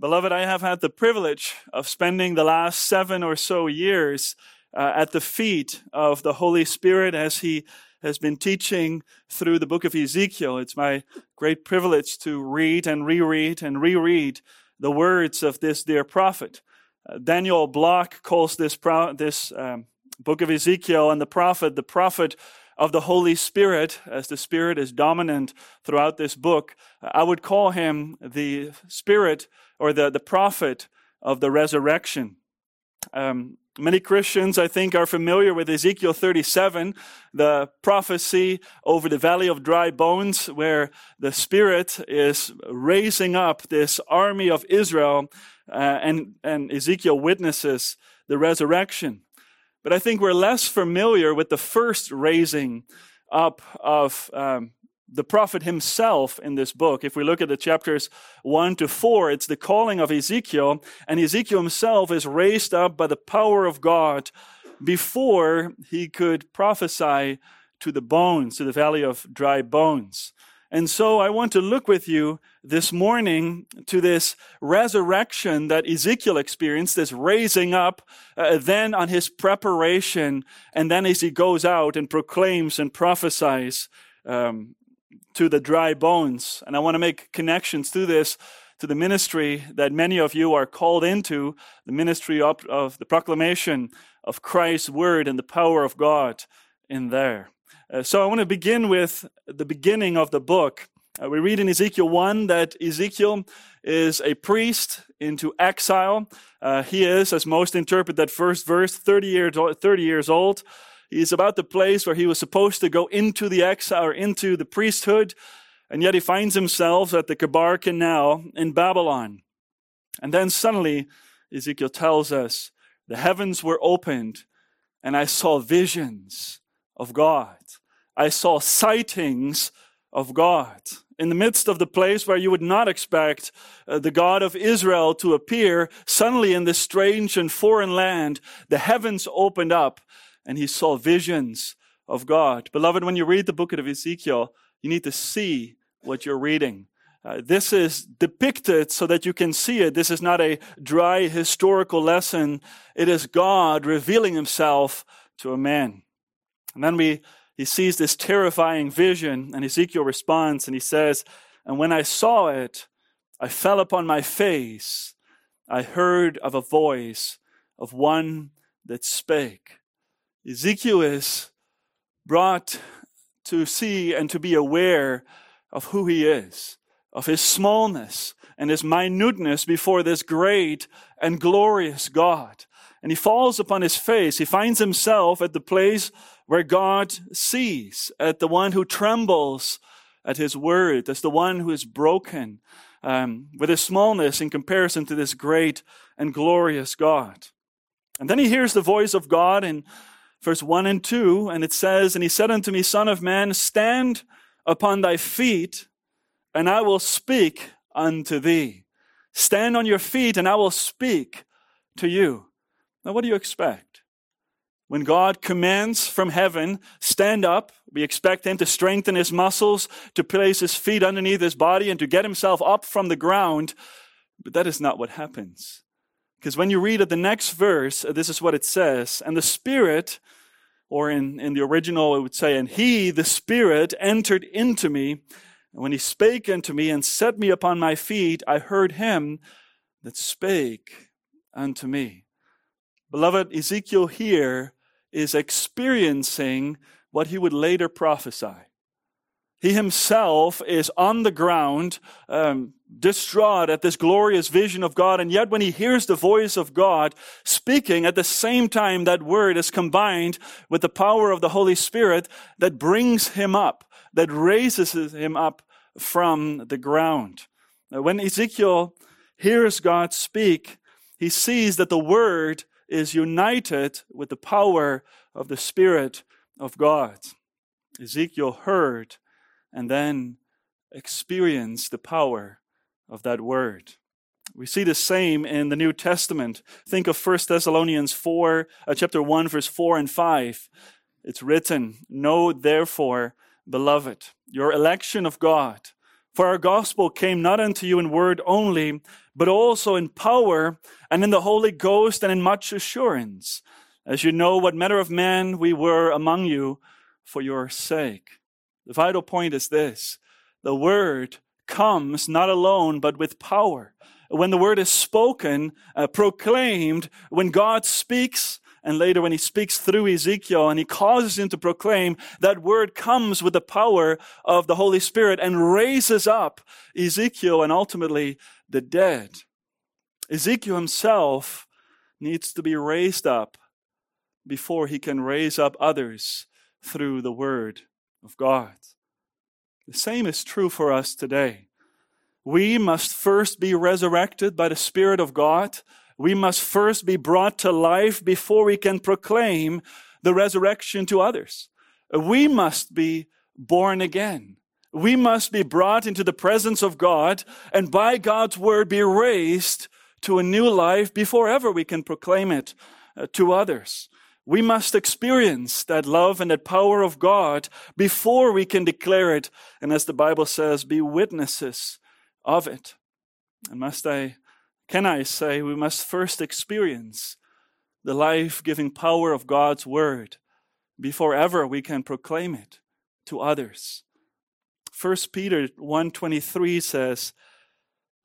Beloved, I have had the privilege of spending the last seven or so years uh, at the feet of the Holy Spirit as He has been teaching through the book of Ezekiel. It's my great privilege to read and reread and reread the words of this dear prophet. Uh, Daniel Block calls this, pro- this um, book of Ezekiel and the prophet the prophet of the Holy Spirit, as the Spirit is dominant throughout this book. I would call him the Spirit or the, the prophet of the resurrection. Um, many Christians, I think, are familiar with Ezekiel 37, the prophecy over the valley of dry bones, where the Spirit is raising up this army of Israel, uh, and, and Ezekiel witnesses the resurrection. But I think we're less familiar with the first raising up of um, the prophet himself in this book. If we look at the chapters 1 to 4, it's the calling of Ezekiel, and Ezekiel himself is raised up by the power of God before he could prophesy to the bones, to the valley of dry bones. And so I want to look with you this morning to this resurrection that Ezekiel experienced, this raising up, uh, then on his preparation, and then as he goes out and proclaims and prophesies um, to the dry bones. And I want to make connections to this, to the ministry that many of you are called into, the ministry of, of the proclamation of Christ's word and the power of God in there. Uh, so I want to begin with the beginning of the book. Uh, we read in Ezekiel 1 that Ezekiel is a priest into exile. Uh, he is, as most interpret that first verse, 30 years, 30 years old. He's about the place where he was supposed to go into the exile or into the priesthood, and yet he finds himself at the Chebar Canal in Babylon. And then suddenly, Ezekiel tells us, the heavens were opened, and I saw visions of God. I saw sightings of God. In the midst of the place where you would not expect uh, the God of Israel to appear, suddenly in this strange and foreign land, the heavens opened up and he saw visions of God. Beloved, when you read the book of Ezekiel, you need to see what you're reading. Uh, this is depicted so that you can see it. This is not a dry historical lesson. It is God revealing himself to a man. And then we, he sees this terrifying vision, and Ezekiel responds and he says, And when I saw it, I fell upon my face. I heard of a voice of one that spake. Ezekiel is brought to see and to be aware of who he is, of his smallness and his minuteness before this great and glorious God. And he falls upon his face. He finds himself at the place where God sees, at the one who trembles at his word, as the one who is broken um, with his smallness in comparison to this great and glorious God. And then he hears the voice of God in verse 1 and 2, and it says, And he said unto me, Son of man, stand upon thy feet, and I will speak unto thee. Stand on your feet, and I will speak to you. Now, what do you expect? When God commands from heaven, stand up, we expect him to strengthen his muscles, to place his feet underneath his body, and to get himself up from the ground. But that is not what happens. Because when you read at the next verse, this is what it says. And the Spirit, or in, in the original, it would say, And he, the Spirit, entered into me. And when he spake unto me and set me upon my feet, I heard him that spake unto me. Beloved, Ezekiel here is experiencing what he would later prophesy. He himself is on the ground, um, distraught at this glorious vision of God. And yet, when he hears the voice of God speaking, at the same time, that word is combined with the power of the Holy Spirit that brings him up, that raises him up from the ground. When Ezekiel hears God speak, he sees that the word is united with the power of the Spirit of God. Ezekiel heard and then experience the power of that word. We see the same in the New Testament. Think of 1 Thessalonians 4, uh, chapter 1, verse 4 and 5. It's written, Know therefore, beloved, your election of God, For our gospel came not unto you in word only, but also in power and in the Holy Ghost and in much assurance, as you know what manner of men we were among you for your sake. The vital point is this the word comes not alone, but with power. When the word is spoken, uh, proclaimed, when God speaks, and later when he speaks through Ezekiel and he causes him to proclaim, that word comes with the power of the Holy Spirit and raises up Ezekiel and ultimately the dead. Ezekiel himself needs to be raised up before he can raise up others through the word of God. The same is true for us today. We must first be resurrected by the Spirit of God we must first be brought to life before we can proclaim the resurrection to others. We must be born again. We must be brought into the presence of God and by God's word be raised to a new life before ever we can proclaim it uh, to others. We must experience that love and that power of God before we can declare it. And as the Bible says, be witnesses of it. And must I can I say we must first experience the life giving power of God's Word before ever we can proclaim it to others. 1 Peter 1:23 says,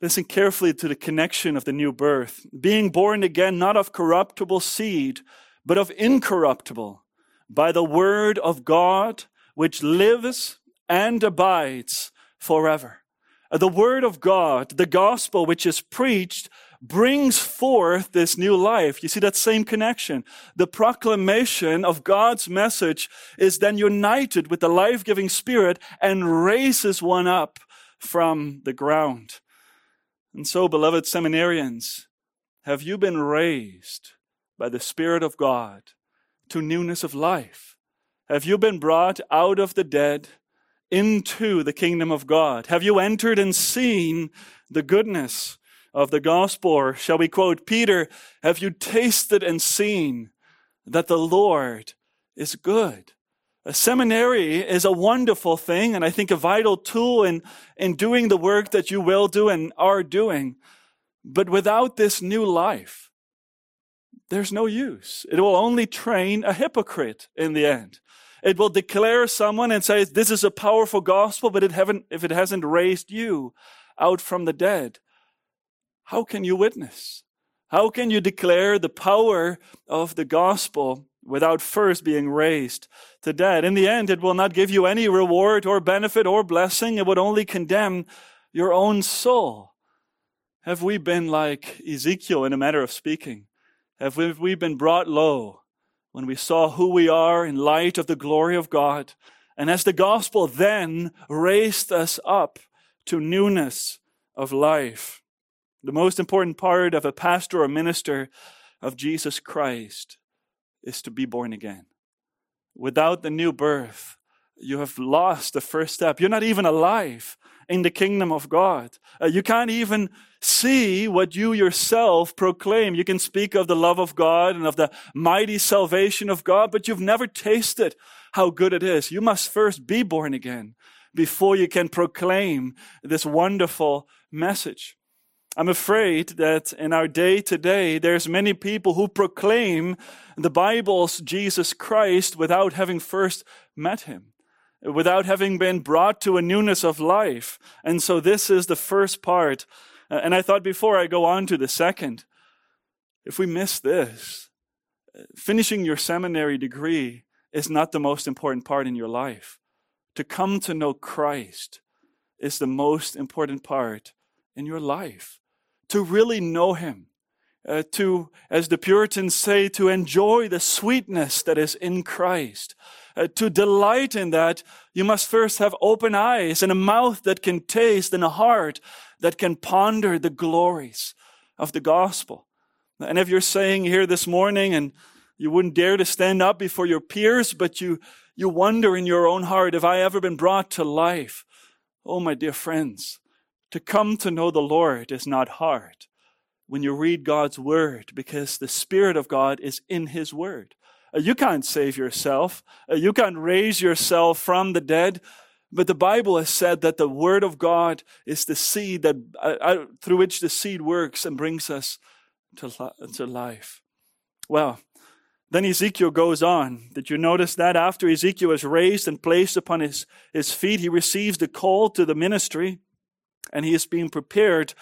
Listen carefully to the connection of the new birth, being born again not of corruptible seed, but of incorruptible, by the word of God, which lives and abides forever. The Word of God, the gospel which is preached, brings forth this new life. You see that same connection. The proclamation of God's message is then united with the life giving Spirit and raises one up from the ground. And so, beloved seminarians, have you been raised by the Spirit of God to newness of life? Have you been brought out of the dead? Into the kingdom of God? Have you entered and seen the goodness of the gospel? Or shall we quote Peter, have you tasted and seen that the Lord is good? A seminary is a wonderful thing and I think a vital tool in, in doing the work that you will do and are doing. But without this new life, there's no use. It will only train a hypocrite in the end. It will declare someone and say, this is a powerful gospel, but it haven't, if it hasn't raised you out from the dead, how can you witness? How can you declare the power of the gospel without first being raised to dead? In the end, it will not give you any reward or benefit or blessing. It would only condemn your own soul. Have we been like Ezekiel in a matter of speaking? Have we been brought low when we saw who we are in light of the glory of God. And as the gospel then raised us up to newness of life. The most important part of a pastor or minister of Jesus Christ is to be born again. Without the new birth, you have lost the first step. You're not even alive in the kingdom of God. Uh, you can't even see what you yourself proclaim. You can speak of the love of God and of the mighty salvation of God, but you've never tasted how good it is. You must first be born again before you can proclaim this wonderful message. I'm afraid that in our day today, there's many people who proclaim the Bible's Jesus Christ without having first met him without having been brought to a newness of life. And so this is the first part. Uh, and I thought before I go on to the second, if we miss this, finishing your seminary degree is not the most important part in your life. To come to know Christ is the most important part in your life. To really know Him. Uh, to, as the Puritans say, to enjoy the sweetness that is in Christ uh, to delight in that, you must first have open eyes and a mouth that can taste and a heart that can ponder the glories of the gospel. And if you're saying here this morning and you wouldn't dare to stand up before your peers, but you, you wonder in your own heart, have I ever been brought to life? Oh, my dear friends, to come to know the Lord is not hard when you read God's word because the Spirit of God is in His word. Uh, you can't save yourself. Uh, you can't raise yourself from the dead. But the Bible has said that the Word of God is the seed that uh, uh, through which the seed works and brings us to, to life. Well, then Ezekiel goes on. Did you notice that after Ezekiel is raised and placed upon his, his feet, he receives the call to the ministry and he is being prepared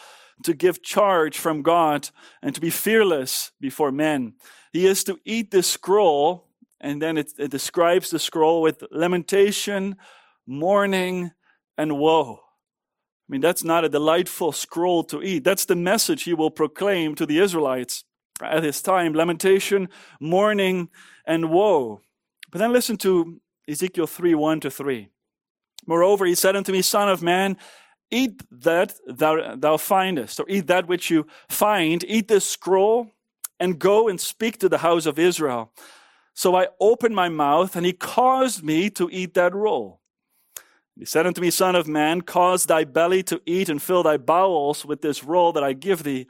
to give charge from God and to be fearless before men. He is to eat the scroll, and then it, it describes the scroll with lamentation, mourning, and woe. I mean, that's not a delightful scroll to eat. That's the message he will proclaim to the Israelites at his time lamentation, mourning, and woe. But then listen to Ezekiel 3 1 to 3. Moreover, he said unto me, Son of man, eat that thou, thou findest, or eat that which you find, eat this scroll, and go and speak to the house of Israel. So I opened my mouth, and he caused me to eat that roll. He said unto me, Son of man, cause thy belly to eat and fill thy bowels with this roll that I give thee.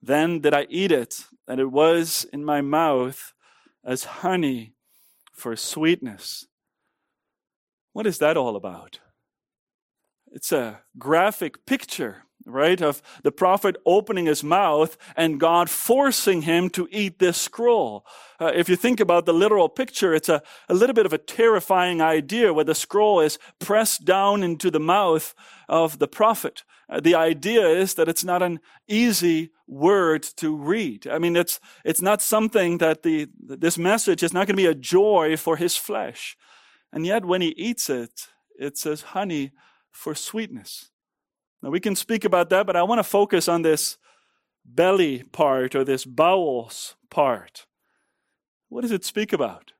Then did I eat it, and it was in my mouth as honey for sweetness. What is that all about? It's a graphic picture, right, of the prophet opening his mouth and God forcing him to eat this scroll. Uh, if you think about the literal picture, it's a, a little bit of a terrifying idea where the scroll is pressed down into the mouth of the prophet. Uh, the idea is that it's not an easy word to read. I mean, it's, it's not something that the, this message is not going to be a joy for his flesh. And yet, when he eats it, it says honey for sweetness. Now, we can speak about that, but I want to focus on this belly part or this bowels part. What does it speak about?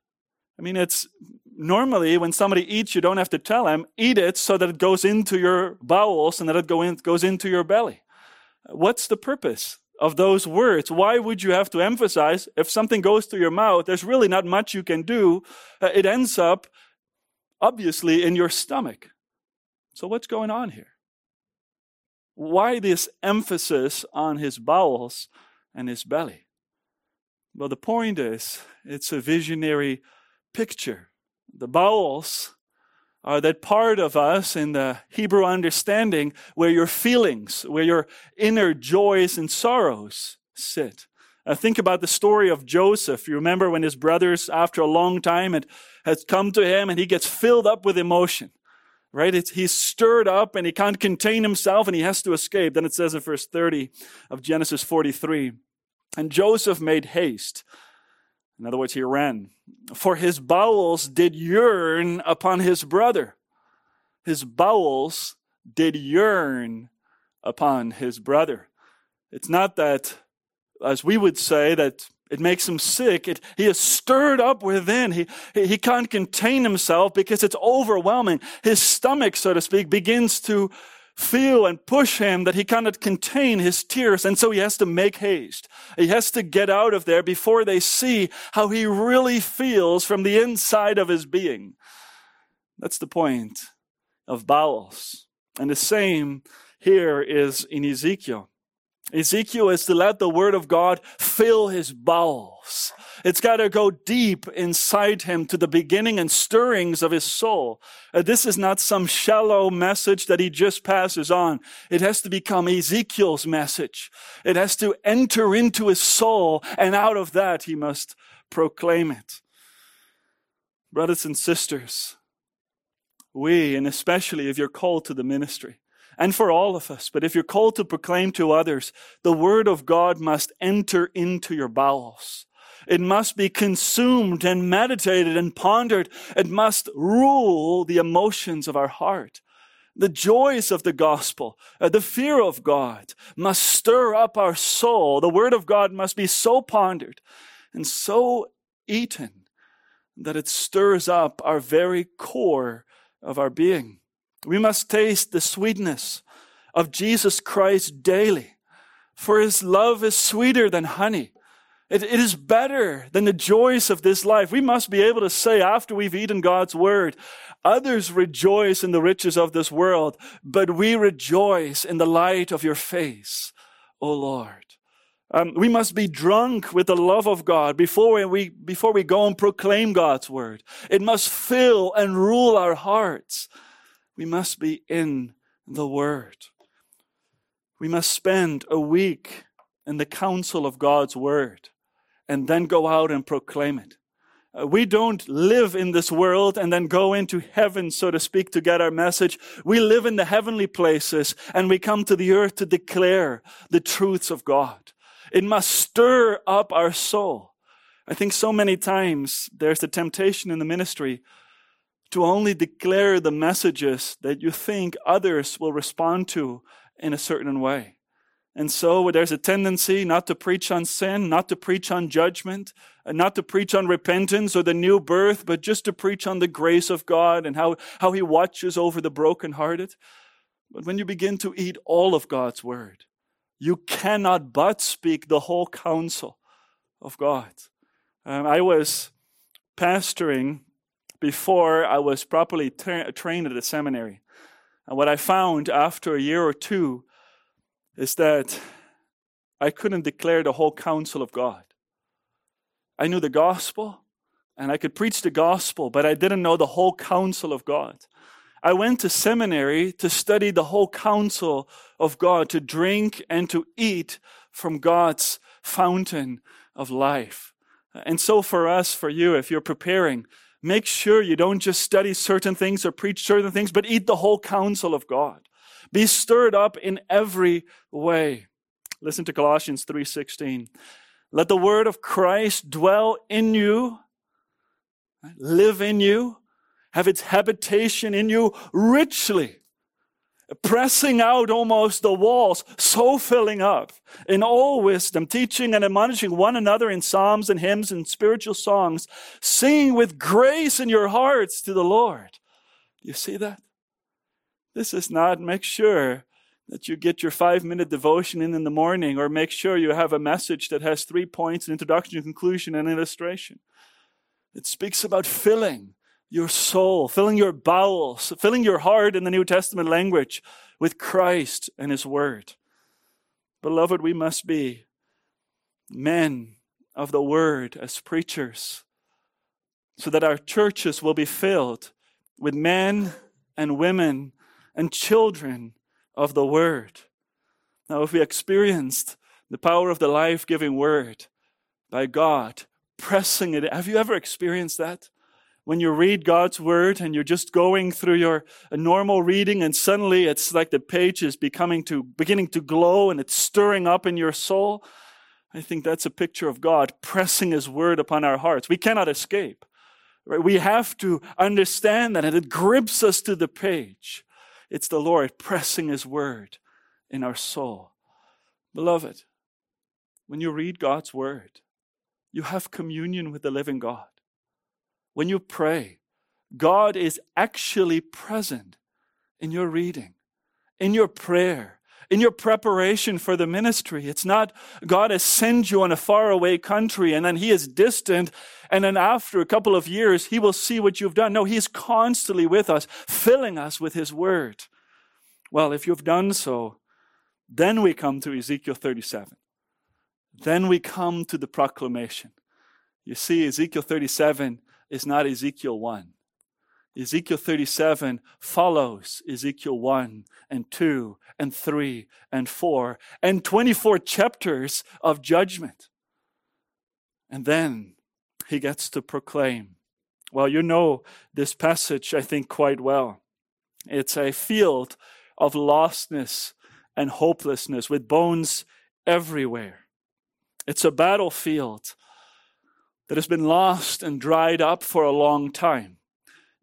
I mean, it's normally when somebody eats, you don't have to tell them, eat it so that it goes into your bowels and that it go in, goes into your belly. What's the purpose of those words? Why would you have to emphasize if something goes to your mouth, there's really not much you can do. Uh, it ends up, obviously, in your stomach. So, what's going on here? Why this emphasis on his bowels and his belly? Well, the point is, it's a visionary picture. The bowels are that part of us in the Hebrew understanding where your feelings, where your inner joys and sorrows sit. Uh, think about the story of Joseph. You remember when his brothers, after a long time, had, had come to him and he gets filled up with emotion right? It's, he's stirred up and he can't contain himself and he has to escape. Then it says in verse 30 of Genesis 43 And Joseph made haste. In other words, he ran. For his bowels did yearn upon his brother. His bowels did yearn upon his brother. It's not that, as we would say, that it makes him sick. It, he is stirred up within. He, he can't contain himself because it's overwhelming. His stomach, so to speak, begins to feel and push him that he cannot contain his tears. And so he has to make haste. He has to get out of there before they see how he really feels from the inside of his being. That's the point of bowels. And the same here is in Ezekiel. Ezekiel is to let the word of God fill his bowels. It's got to go deep inside him to the beginning and stirrings of his soul. Uh, this is not some shallow message that he just passes on. It has to become Ezekiel's message. It has to enter into his soul, and out of that he must proclaim it. Brothers and sisters, we, and especially if you're called to the ministry, and for all of us. But if you're called to proclaim to others, the word of God must enter into your bowels. It must be consumed and meditated and pondered. It must rule the emotions of our heart. The joys of the gospel, uh, the fear of God must stir up our soul. The word of God must be so pondered and so eaten that it stirs up our very core of our being. We must taste the sweetness of Jesus Christ daily, for his love is sweeter than honey. It, it is better than the joys of this life. We must be able to say after we've eaten God's word, others rejoice in the riches of this world, but we rejoice in the light of your face, O Lord. Um, we must be drunk with the love of God before we, before we go and proclaim God's word. It must fill and rule our hearts. We must be in the Word. We must spend a week in the counsel of God's Word and then go out and proclaim it. Uh, we don't live in this world and then go into heaven, so to speak, to get our message. We live in the heavenly places and we come to the earth to declare the truths of God. It must stir up our soul. I think so many times there's the temptation in the ministry to only declare the messages that you think others will respond to in a certain way. And so there's a tendency not to preach on sin, not to preach on judgment, not to preach on repentance or the new birth, but just to preach on the grace of God and how, how He watches over the brokenhearted. But when you begin to eat all of God's word, you cannot but speak the whole counsel of God. Um, I was pastoring before I was properly tra- trained at the seminary. And what I found after a year or two is that I couldn't declare the whole counsel of God. I knew the gospel and I could preach the gospel, but I didn't know the whole counsel of God. I went to seminary to study the whole counsel of God, to drink and to eat from God's fountain of life. And so for us, for you, if you're preparing, make sure you don't just study certain things or preach certain things, but eat the whole counsel of God. Be stirred up in every way. Listen to Colossians 3:16. Let the word of Christ dwell in you, live in you, have its habitation in you richly, pressing out almost the walls, so filling up in all wisdom, teaching and admonishing one another in psalms and hymns and spiritual songs, singing with grace in your hearts to the Lord. You see that? This is not make sure that you get your five minute devotion in in the morning or make sure you have a message that has three points an introduction, conclusion, and illustration. It speaks about filling your soul, filling your bowels, filling your heart in the New Testament language with Christ and His Word. Beloved, we must be men of the Word as preachers so that our churches will be filled with men and women and children of the Word. Now, if we experienced the power of the life giving Word by God, pressing it, have you ever experienced that? When you read God's Word and you're just going through your normal reading and suddenly it's like the page is becoming to, beginning to glow and it's stirring up in your soul. I think that's a picture of God pressing His Word upon our hearts. We cannot escape. Right? We have to understand that and it grips us to the page. It's the Lord pressing His word in our soul. Beloved, when you read God's word, you have communion with the living God. When you pray, God is actually present in your reading, in your prayer, in your preparation for the ministry. It's not God has sent you on a faraway country and then He is distant and then after a couple of years He will see what you've done. No, He is constantly with us, filling us with His word. Well, if you've done so, then we come to Ezekiel 37. Then we come to the proclamation. You see, Ezekiel 37 is not Ezekiel 1. Ezekiel 37 follows Ezekiel 1 and 2 and 3 and 4 and 24 chapters of judgment. And then he gets to proclaim. Well, you know this passage, I think, quite well. It's a field of lostness and hopelessness with bones everywhere. It's a battlefield that has been lost and dried up for a long time.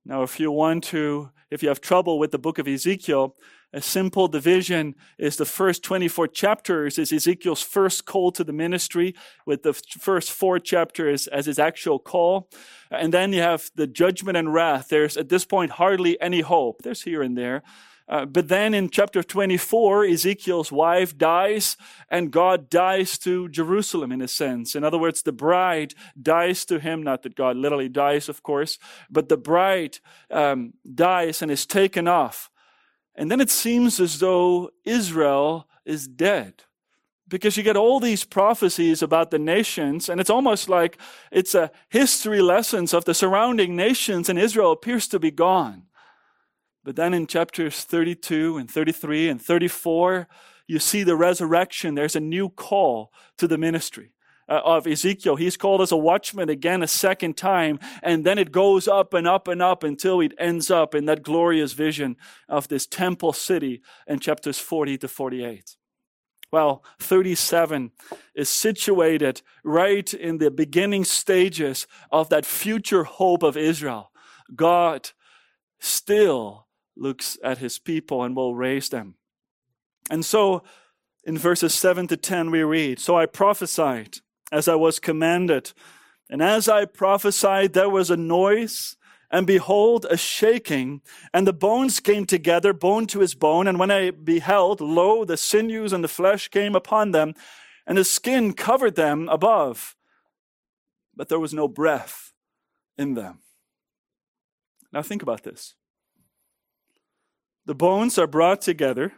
Now, if you want to, if you have trouble with the book of Ezekiel, a simple division is the first 24 chapters is Ezekiel's first call to the ministry, with the first four chapters as his actual call. And then you have the judgment and wrath. There's at this point hardly any hope. There's here and there. Uh, but then in chapter 24, Ezekiel's wife dies and God dies to Jerusalem in a sense. In other words, the bride dies to him, not that God literally dies, of course, but the bride um, dies and is taken off. And then it seems as though Israel is dead because you get all these prophecies about the nations and it's almost like it's a history lessons of the surrounding nations and Israel appears to be gone. But then in chapters 32 and 33 and 34, you see the resurrection. There's a new call to the ministry uh, of Ezekiel. He's called as a watchman again a second time, and then it goes up and up and up until it ends up in that glorious vision of this temple city in chapters 40 to 48. Well, 37 is situated right in the beginning stages of that future hope of Israel. God still looks at his people and will raise them. And so in verses 7 to 10, we read So I prophesied as I was commanded. And as I prophesied, there was a noise, and behold, a shaking, and the bones came together, bone to his bone. And when I beheld, lo, the sinews and the flesh came upon them, and the skin covered them above, but there was no breath in them. Now think about this. The bones are brought together.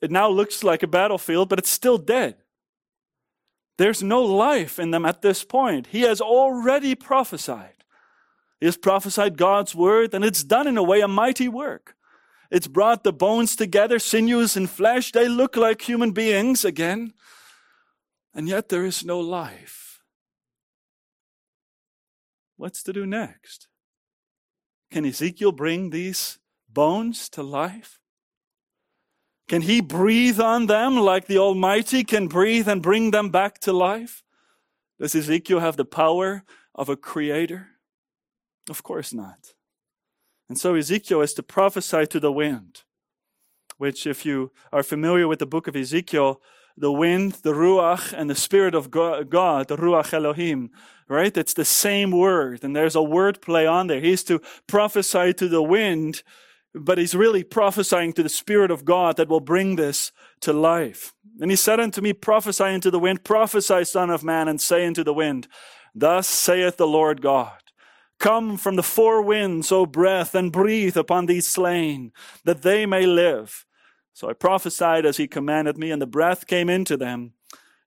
It now looks like a battlefield, but it's still dead. There's no life in them at this point. He has already prophesied. He has prophesied God's word, and it's done in a way a mighty work. It's brought the bones together, sinews and flesh. They look like human beings again, and yet there is no life. What's to do next? Can Ezekiel bring these bones to life? Can he breathe on them like the Almighty can breathe and bring them back to life? Does Ezekiel have the power of a creator? Of course not. And so Ezekiel is to prophesy to the wind, which, if you are familiar with the book of Ezekiel, the wind, the Ruach, and the Spirit of God, the Ruach Elohim, right? It's the same word, and there's a word play on there. He's to prophesy to the wind but he's really prophesying to the Spirit of God that will bring this to life. And he said unto me, Prophesy unto the wind, prophesy, Son of Man, and say unto the wind, Thus saith the Lord God. Come from the four winds, O breath, and breathe upon these slain, that they may live. So I prophesied as he commanded me, and the breath came into them,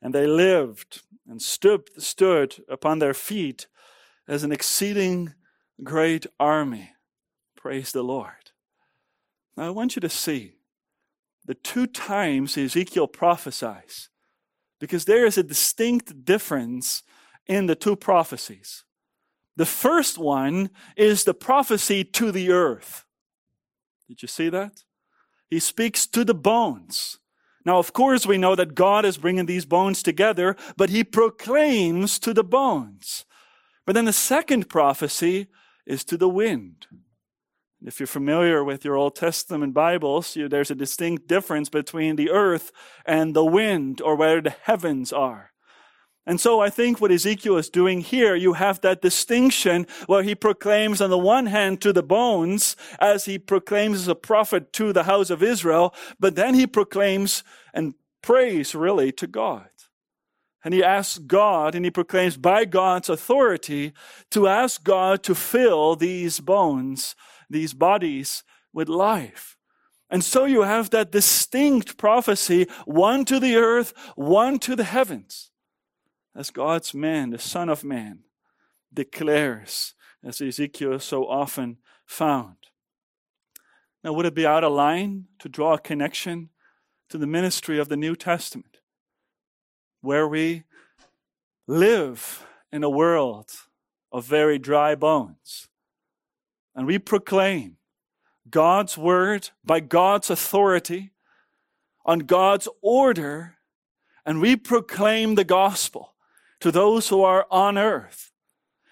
and they lived, and stood, stood upon their feet as an exceeding great army. Praise the Lord. Now, I want you to see the two times Ezekiel prophesies, because there is a distinct difference in the two prophecies. The first one is the prophecy to the earth. Did you see that? He speaks to the bones. Now, of course, we know that God is bringing these bones together, but he proclaims to the bones. But then the second prophecy is to the wind. If you're familiar with your Old Testament Bibles, you, there's a distinct difference between the earth and the wind, or where the heavens are. And so I think what Ezekiel is doing here, you have that distinction where he proclaims on the one hand to the bones, as he proclaims as a prophet to the house of Israel, but then he proclaims and prays really to God. And he asks God, and he proclaims by God's authority to ask God to fill these bones these bodies with life. And so you have that distinct prophecy, one to the earth, one to the heavens, as God's man, the Son of Man, declares, as Ezekiel so often found. Now, would it be out of line to draw a connection to the ministry of the New Testament, where we live in a world of very dry bones? and we proclaim God's word by God's authority on God's order, and we proclaim the gospel to those who are on earth.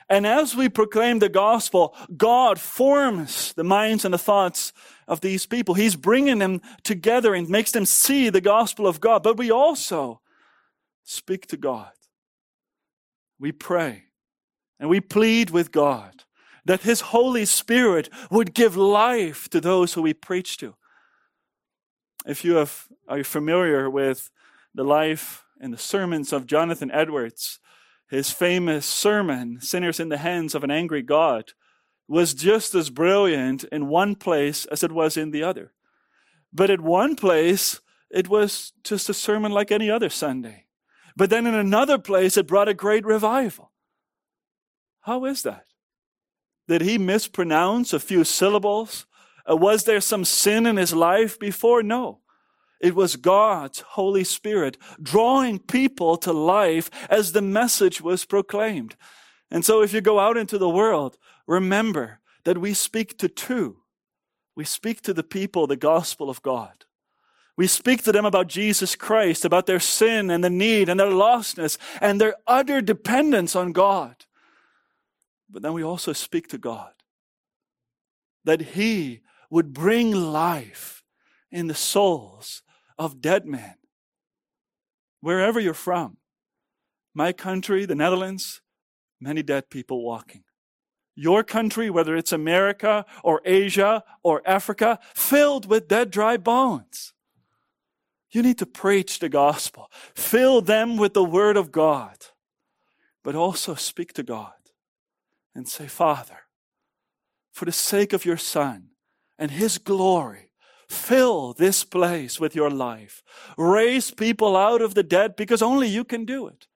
And as we proclaim the gospel, God forms the minds and the thoughts of these people. He's bringing them together and makes them see the gospel of God. But we also speak to God. We pray and we plead with God that His Holy Spirit would give life to those who we preach to. If you have, are familiar with the life and the sermons of Jonathan Edwards, his famous sermon, Sinners in the Hands of an Angry God, was just as brilliant in one place as it was in the other. But at one place, it was just a sermon like any other Sunday. But then in another place, it brought a great revival. How is that? Did he mispronounce a few syllables? Uh, was there some sin in his life before? No. It was God's Holy Spirit drawing people to life as the message was proclaimed. And so if you go out into the world, remember that we speak to two. We speak to the people the gospel of God. We speak to them about Jesus Christ, about their sin and the need and their lostness and their utter dependence on God. But then we also speak to God that He would bring life in the souls of dead men. Wherever you're from, my country, the Netherlands, many dead people walking. Your country, whether it's America or Asia or Africa, filled with dead, dry bones. You need to preach the gospel. Fill them with the word of God, but also speak to God and say, Father, for the sake of your Son and his glory, fill this place with your life. Raise people out of the dead because only you can do it.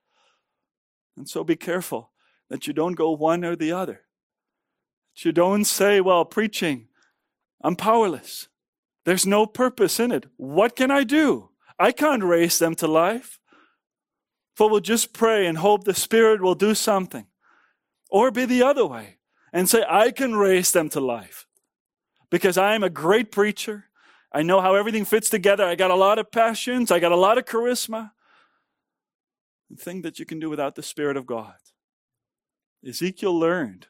And so be careful that you don't go one or the other. That you don't say, well, preaching, I'm powerless. There's no purpose in it. What can I do? I can't raise them to life. For we'll just pray and hope the Spirit will do something. Or be the other way and say, I can raise them to life because I am a great preacher. I know how everything fits together. I got a lot of passions. I got a lot of charisma. The thing that you can do without the Spirit of God. Ezekiel learned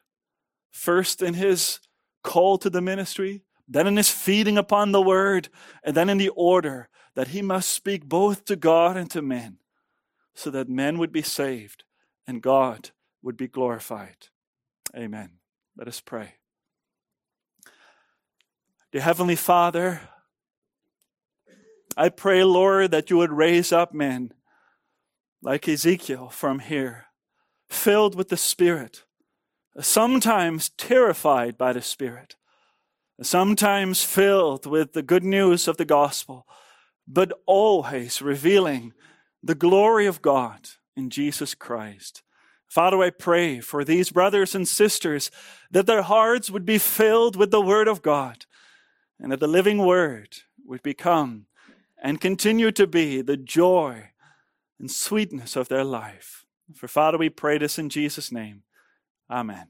first in his call to the ministry then in his feeding upon the word, and then in the order that he must speak both to God and to men, so that men would be saved and God would be glorified. Amen. Let us pray. Dear Heavenly Father, I pray, Lord, that you would raise up men like Ezekiel from here, filled with the Spirit, sometimes terrified by the Spirit sometimes filled with the good news of the gospel, but always revealing the glory of God in Jesus Christ. Father, I pray for these brothers and sisters that their hearts would be filled with the Word of God and that the living Word would become and continue to be the joy and sweetness of their life. For Father, we pray this in Jesus' name. Amen.